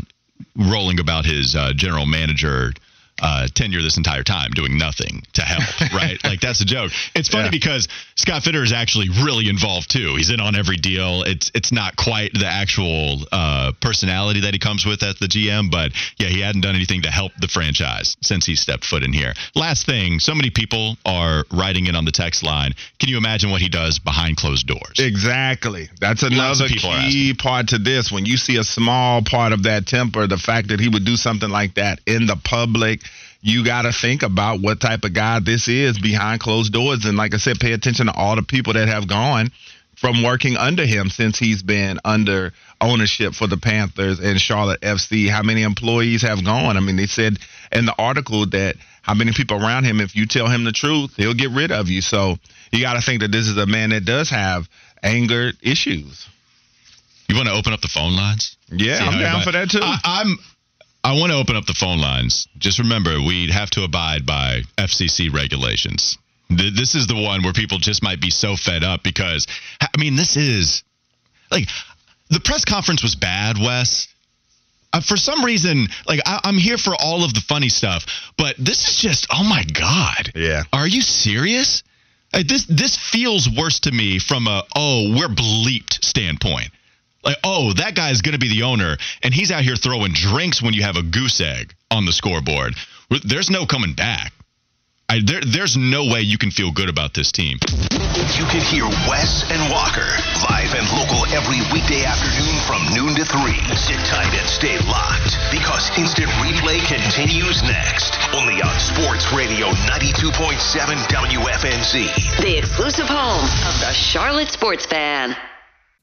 rolling about his uh, general manager uh, tenure this entire time, doing nothing to help. [LAUGHS] Right? like that's a joke. It's funny Yeah. because Scott Fitterer is actually really involved too. He's in on every deal. It's it's not quite the actual uh, personality that he comes with as the GM, but yeah, he hadn't done anything to help the franchise since he stepped foot in here. Last thing, so many people are writing in on the text line. Can you imagine what he does behind closed doors? Exactly. That's another key part to this. When you see a small part of that temper, the fact that he would do something like that in the public, you got to think about what type of guy this is behind closed doors. And like I said, pay attention to all the people that have gone from working under him since he's been under ownership for the Panthers and Charlotte FC. How many employees have gone? I mean, they said in the article that how many people around him, if you tell him the truth, he'll get rid of you. So you got to think that this is a man that does have anger issues. You want to open up the phone lines? Yeah, See I'm down for that too. I, I'm. I want to open up the phone lines. Just remember, we'd have to abide by FCC regulations. This is the one where people just might be so fed up because, I mean, this is like the press conference was bad, Wes. Uh, for some reason, like I, I'm here for all of the funny stuff, but this is just, oh my god. Yeah. Are you serious? This this feels worse to me from a oh we're bleeped standpoint. Like oh that guy's gonna be the owner and he's out here throwing drinks when you have a goose egg on the scoreboard. There's no coming back. I, there, there's no way you can feel good about this team. You can hear Wes and Walker live and local every weekday afternoon from noon to 3. Sit tight and stay locked because instant replay continues next. Only on Sports Radio 92.7 WFNZ. The exclusive home of the Charlotte Sports Fan.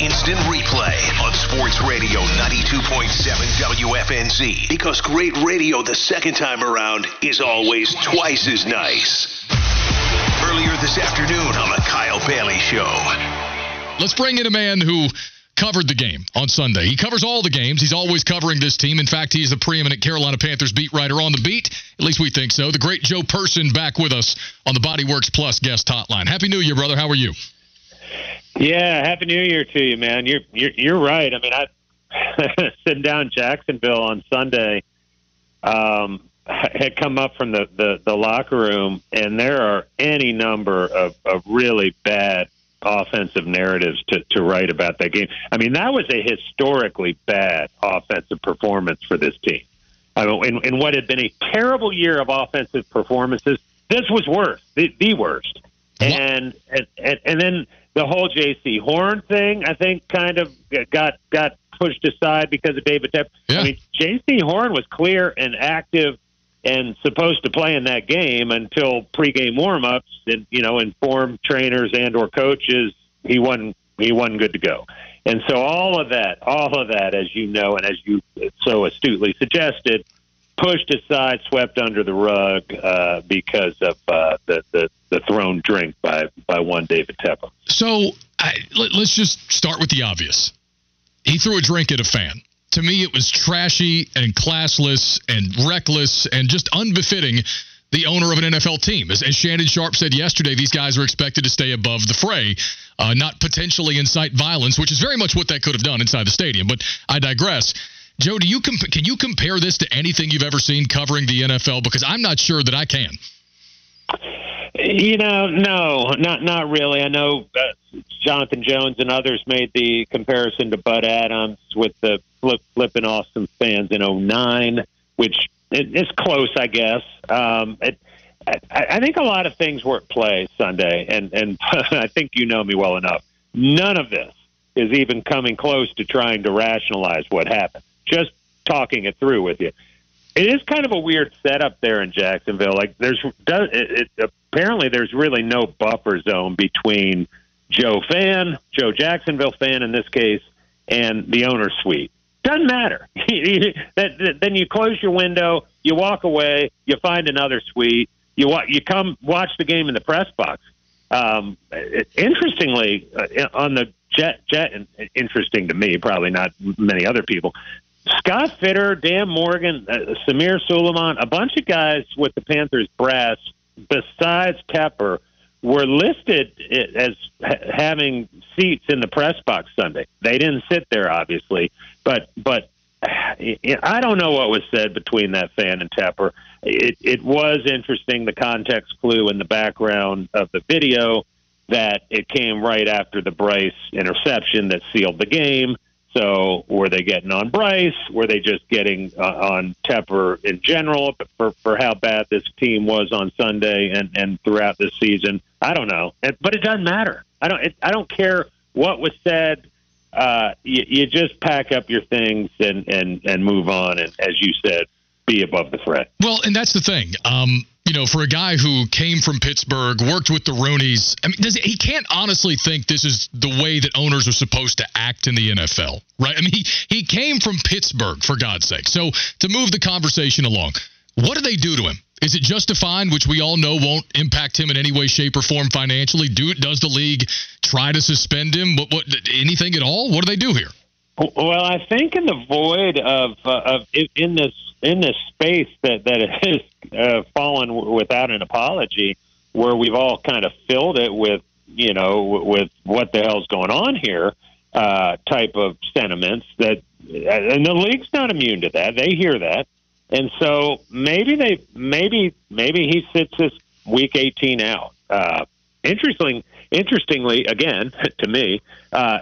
Instant Replay on Sports Radio 92.7 WFNZ because great radio the second time around is always twice as nice. Earlier this afternoon on the Kyle Bailey Show. Let's bring in a man who covered the game on Sunday. He covers all the games. He's always covering this team. In fact, he's the preeminent Carolina Panthers beat writer on the beat. At least we think so. The great Joe Person back with us on the Bodyworks Plus guest hotline. Happy New Year, brother. How are you? Yeah, happy New Year to you, man. You're you're, you're right. I mean, I [LAUGHS] sitting down in Jacksonville on Sunday. Um, I had come up from the, the the locker room, and there are any number of, of really bad offensive narratives to, to write about that game. I mean, that was a historically bad offensive performance for this team. I mean, in, in what had been a terrible year of offensive performances, this was worse, the, the worst. And, and and and then the whole Jaycee Horn thing, I think, kind of got got pushed aside because of David Tep. I mean, Jaycee Horn was clear and active and supposed to play in that game until pregame warmups and you know informed trainers and or coaches he wasn't he wasn't good to go. And so all of that, all of that, as you know, and as you so astutely suggested, pushed aside, swept under the rug uh, because of uh, the, the the thrown drink by by one David Tepper. So I, let, let's just start with the obvious. He threw a drink at a fan. To me, it was trashy and classless and reckless and just unbefitting the owner of an NFL team. As, as Shannon Sharpe said yesterday, these guys are expected to stay above the fray, uh, not potentially incite violence, which is very much what that could have done inside the stadium. But I digress. Joe, do you comp- can you compare this to anything you've ever seen covering the NFL? Because I'm not sure that I can. You know, no, not not really. I know uh, Jonathan Jones and others made the comparison to Bud Adams with the flip, flipping some fans in 09, which it's close, I guess. Um, it, I, I think a lot of things were at play Sunday, and and [LAUGHS] I think you know me well enough. None of this is even coming close to trying to rationalize what happened. Just talking it through with you. It is kind of a weird setup there in Jacksonville. Like there's does it, it, apparently there's really no buffer zone between Joe fan, Joe Jacksonville fan in this case, and the owner suite. Doesn't matter. [LAUGHS] then you close your window, you walk away, you find another suite, you you come watch the game in the press box. Um, interestingly, uh, on the jet, jet, interesting to me, probably not many other people. Scott Fitterer, Dan Morgan, uh, Samir Suleiman, a bunch of guys with the Panthers brass, besides Tepper, were listed as having seats in the press box Sunday. They didn't sit there, obviously, but but I don't know what was said between that fan and Tepper. It, it was interesting the context clue in the background of the video that it came right after the Bryce interception that sealed the game. So were they getting on Bryce? Were they just getting uh, on Tepper in general for, for how bad this team was on Sunday and, and throughout this season? I don't know, but it doesn't matter. I don't. It, I don't care what was said. Uh, you, you just pack up your things and and and move on. And as you said, be above the threat. Well, and that's the thing. Um, you know, for a guy who came from Pittsburgh, worked with the Rooneys, I mean, does, he can't honestly think this is the way that owners are supposed to act in the NFL, right? I mean, he, he came from Pittsburgh, for God's sake. So to move the conversation along, what do they do to him? Is it just a fine, which we all know won't impact him in any way, shape, or form financially? Do does the league try to suspend him? What, what anything at all? What do they do here? Well, I think in the void of uh, of in this in this space that that [LAUGHS] has uh, fallen without an apology, where we've all kind of filled it with you know with what the hell's going on here uh, type of sentiments that and the league's not immune to that. They hear that, and so maybe they maybe maybe he sits this week eighteen out. Uh, interesting, interestingly, again [LAUGHS] to me, uh,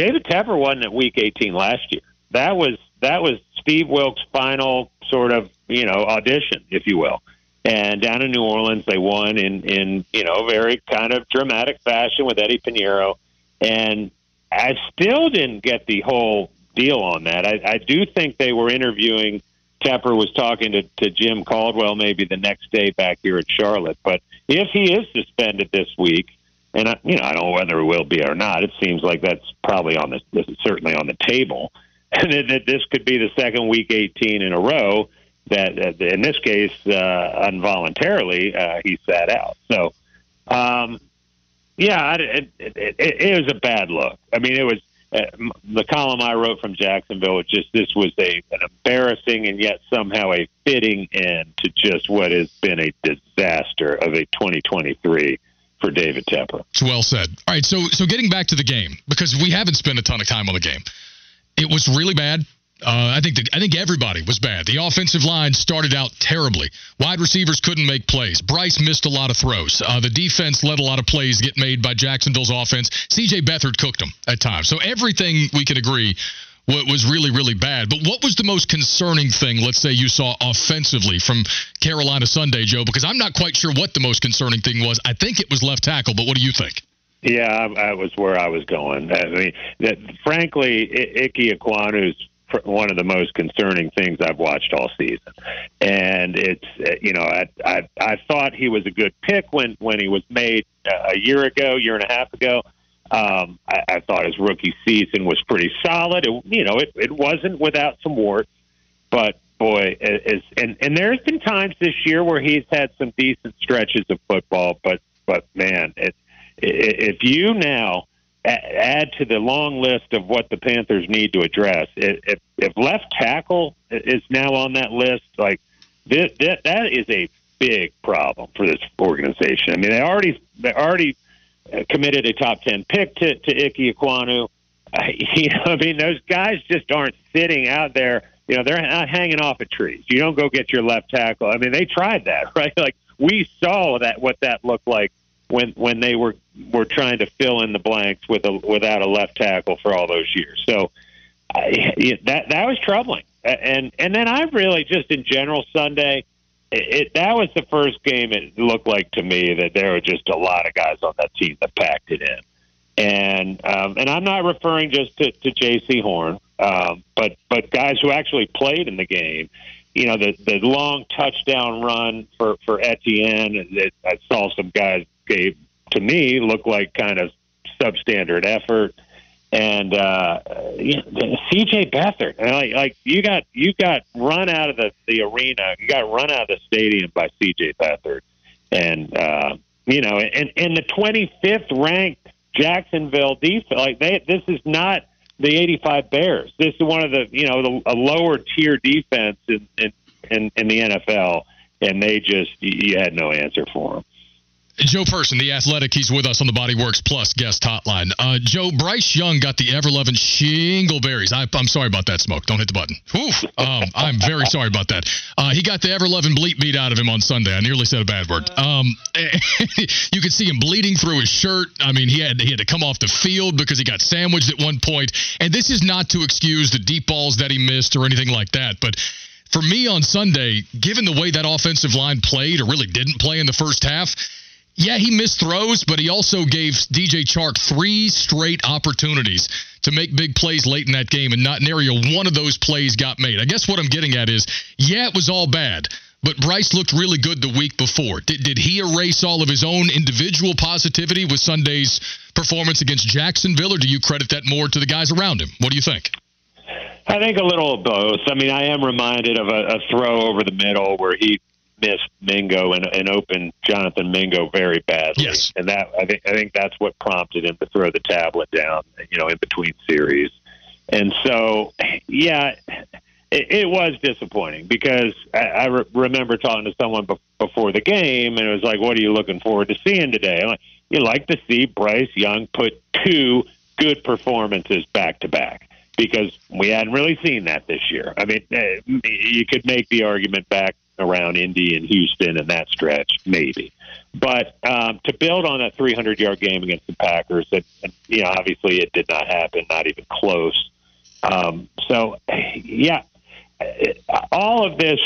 David Tepper wasn't at week eighteen last year. That was that was Steve Wilks' final sort of you know audition, if you will. And down in New Orleans, they won in in you know very kind of dramatic fashion with Eddie Piñeiro. And I still didn't get the whole deal on that. I, I do think they were interviewing. Tepper was talking to, to Jim Caldwell maybe the next day back here at Charlotte. But if he is suspended this week, and I, you know I don't know whether it will be or not, it seems like that's probably on the certainly on the table [LAUGHS] and that this could be the second week 18 in a row that, uh, in this case, uh, involuntarily, uh, he sat out. So, um, yeah, it, it, it, it was a bad look. I mean, it was uh, the column I wrote from Jacksonville. Was just this was a an embarrassing and yet somehow a fitting end to just what has been a disaster of a 2023 for David Tepper. It's well said. All right, so so getting back to the game because we haven't spent a ton of time on the game. It was really bad. Uh, I think the, I think everybody was bad. The offensive line started out terribly. Wide receivers couldn't make plays. Bryce missed a lot of throws. Uh, the defense let a lot of plays get made by Jacksonville's offense. C.J. Beathard cooked them at times. So everything we can agree was really really bad. But what was the most concerning thing? Let's say you saw offensively from Carolina Sunday, Joe, because I'm not quite sure what the most concerning thing was. I think it was left tackle, but what do you think? Yeah, that was where I was going. I mean, that frankly, Ike Ekwonu's one of the most concerning things I've watched all season, and it's you know I I, I thought he was a good pick when when he was made uh, a year ago, year and a half ago. Um, I, I thought his rookie season was pretty solid. It, you know, it, it wasn't without some warts, but boy, is and and there's been times this year where he's had some decent stretches of football, but but man, it if you now add to the long list of what the Panthers need to address, if, if left tackle is now on that list, like this, that, that is a big problem for this organization. I mean, they already they already committed a top ten pick to to Ike Ekwonu. Uh, [LAUGHS] you know, I mean, those guys just aren't sitting out there. You know, they're not hanging off of trees. You don't go get your left tackle. I mean, they tried that, [LAUGHS] right? Like we saw that what that looked like when when they were were trying to fill in the blanks with a without a left tackle for all those years. So I, that that was troubling. And and then I really just in general Sunday, it, it that was the first game. It looked like to me that there were just a lot of guys on that team that packed it in. And um, and I'm not referring just to, to Jaycee Horn, um, but but guys who actually played in the game. You know the the long touchdown run for for Etienne. That I saw some guys gave to me look like kind of substandard effort. And uh, you know, CJ Beathard, like, like you got you got run out of the, the arena, you got run out of the stadium by CJ Beathard, and uh, you know, and and the 25th ranked Jacksonville defense, like they, this is not the 85 Bears. This is one of the you know the, a lower tier defense in in, in, in the NFL, and they just you had no answer for them. Joe Person, the athletic, he's with us on the Bodyworks Plus guest hotline. Uh, Joe, Bryce Young got the ever loving shingleberries. I, am sorry about that, Smoke. Don't hit the button. Um, I'm very sorry about that. Uh, he got the ever loving bleep beat out of him on Sunday. I nearly said a bad word. Um, [LAUGHS] you could see him bleeding through his shirt. I mean, he had he had to come off the field because he got sandwiched at one point. And this is not to excuse the deep balls that he missed or anything like that, but for me on Sunday, given the way that offensive line played or really didn't play in the first half yeah, he missed throws, but he also gave DJ Chark three straight opportunities to make big plays late in that game, and not nary a one of those plays got made. I guess what I'm getting at is, yeah, it was all bad, but Bryce looked really good the week before. Did, did he erase all of his own individual positivity with Sunday's performance against Jacksonville, or do you credit that more to the guys around him? What do you think? I think a little of both. I mean, I am reminded of a, a throw over the middle where he missed Mingo and, and opened Jonathan Mingo very badly. Yes. And that I think I think that's what prompted him to throw the tablet down, you know, in between series. And so, yeah, it, it was disappointing because I, I re- remember talking to someone be- before the game, and it was like, "What are you looking forward to seeing today?" I'm like, you like to see Bryce Young put two good performances back to back because we hadn't really seen that this year. I mean, eh, you could make the argument back around Indy and Houston and that stretch, maybe. But um, to build on that 300 yard game against the Packers, that you know, obviously it did not happen, not even close. Um, so, yeah, all of this,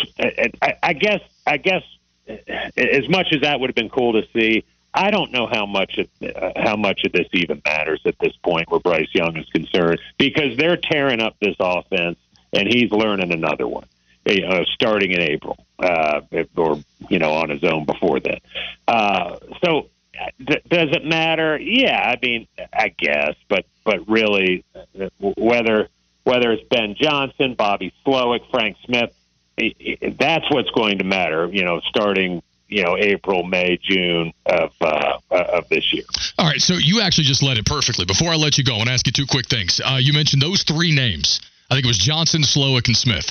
I, I guess, I guess, as much as that would have been cool to see, I don't know how much it, uh, how much of this even matters at this point where Bryce Young is concerned because they're tearing up this offense and he's learning another one uh, starting in April, uh, or you know, on his own before then. Uh, so, th- does it matter? Yeah, I mean, I guess, but but really, whether whether it's Ben Johnson, Bobby Slowik, Frank Smith, that's what's going to matter. You know, starting you know April, May, June of uh, of this year. All right, so you actually just led it perfectly. Before I let you go, I want to ask you two quick things. Uh, you mentioned those three names. I think it was Johnson, Slowik, and Smith.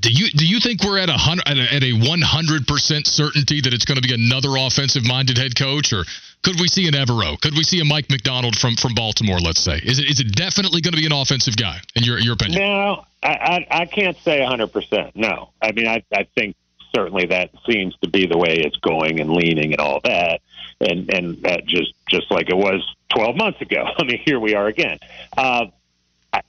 Do you do you think we're at a hundred at a one hundred percent certainty that it's going to be another offensive minded head coach, or could we see an Evero? Could we see a Mike Macdonald from from Baltimore? Let's say is it is it definitely going to be an offensive guy in your your opinion? No, I I, I can't say hundred percent. No, I mean I I think certainly that seems to be the way it's going and leaning and all that, and and that just just like it was twelve months ago. [LAUGHS] I mean here we are again. Uh,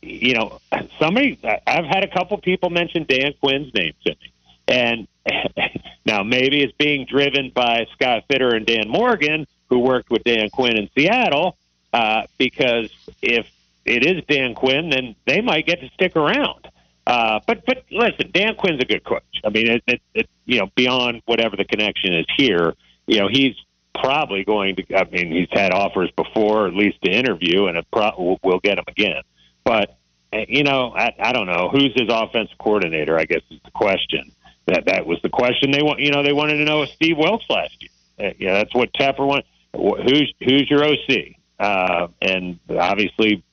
you know, somebody, I've had a couple people mention Dan Quinn's name to me. And [LAUGHS] now maybe it's being driven by Scott Fitterer and Dan Morgan, who worked with Dan Quinn in Seattle, uh, because if it is Dan Quinn, then they might get to stick around. Uh, but but listen, Dan Quinn's a good coach. I mean, it, it, it, you know, beyond whatever the connection is here, you know, he's probably going to. I mean, he's had offers before, at least to interview, and it pro- we'll get him again. But eh, you know, I, I don't know who's his offensive coordinator. I guess is the question. That that was the question they want. You know, they wanted to know if Steve Wilks last year. Uh, yeah, that's what Tepper wants. Who's who's your OC? Uh, and obviously,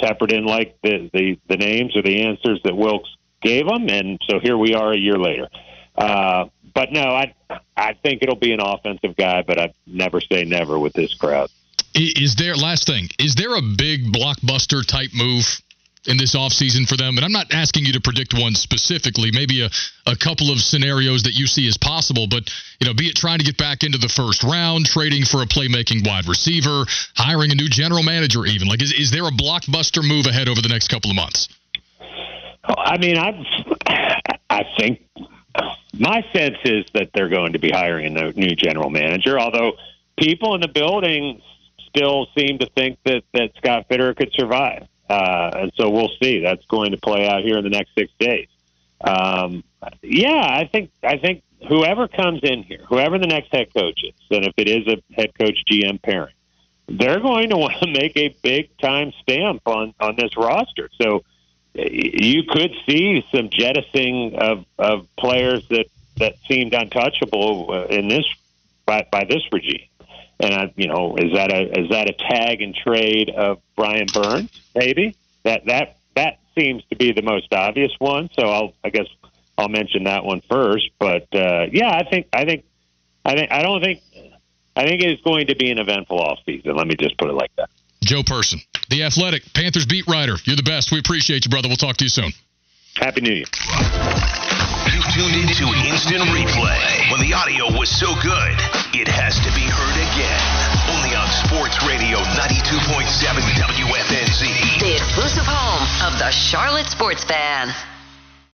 Tepper didn't like the, the the names or the answers that Wilks gave him, and so here we are a year later. Uh, but no, I I think it'll be an offensive guy, but I never say never with this crowd. Is there last thing? Is there a big blockbuster type move in this offseason for them? And I'm not asking you to predict one specifically, maybe a, a couple of scenarios that you see as possible, but you know, be it trying to get back into the first round, trading for a playmaking wide receiver, hiring a new general manager even. Like is, is there a blockbuster move ahead over the next couple of months? Oh, I mean, I I think my sense is that they're going to be hiring a new general manager, although people in the building still seem to think that that Scott Fitterer could survive. Uh, and so we'll see. That's going to play out here in the next six days. Um, yeah, I think I think whoever comes in here, whoever the next head coach is, and if it is a head coach GM pairing, they're going to [LAUGHS] want to make a big time stamp on on this roster. So you could see some jettisoning of of players that that seemed untouchable uh, in this by by this regime. And I, you know, is that a is that a tag and trade of Brian Burns? Maybe that that that seems to be the most obvious one. So I'll I guess I'll mention that one first. But uh, yeah, I think I think I think I don't think I think it is going to be an eventful off season. Let me just put it like that. Joe Person, the Athletic Panthers beat writer. You're the best. We appreciate you, brother. We'll talk to you soon. Happy New Year. Tuned into instant replay. When the audio was so good, it has to be heard again. Only on Sports Radio 92.7 WFNZ. The exclusive home of the Charlotte Sports Fan.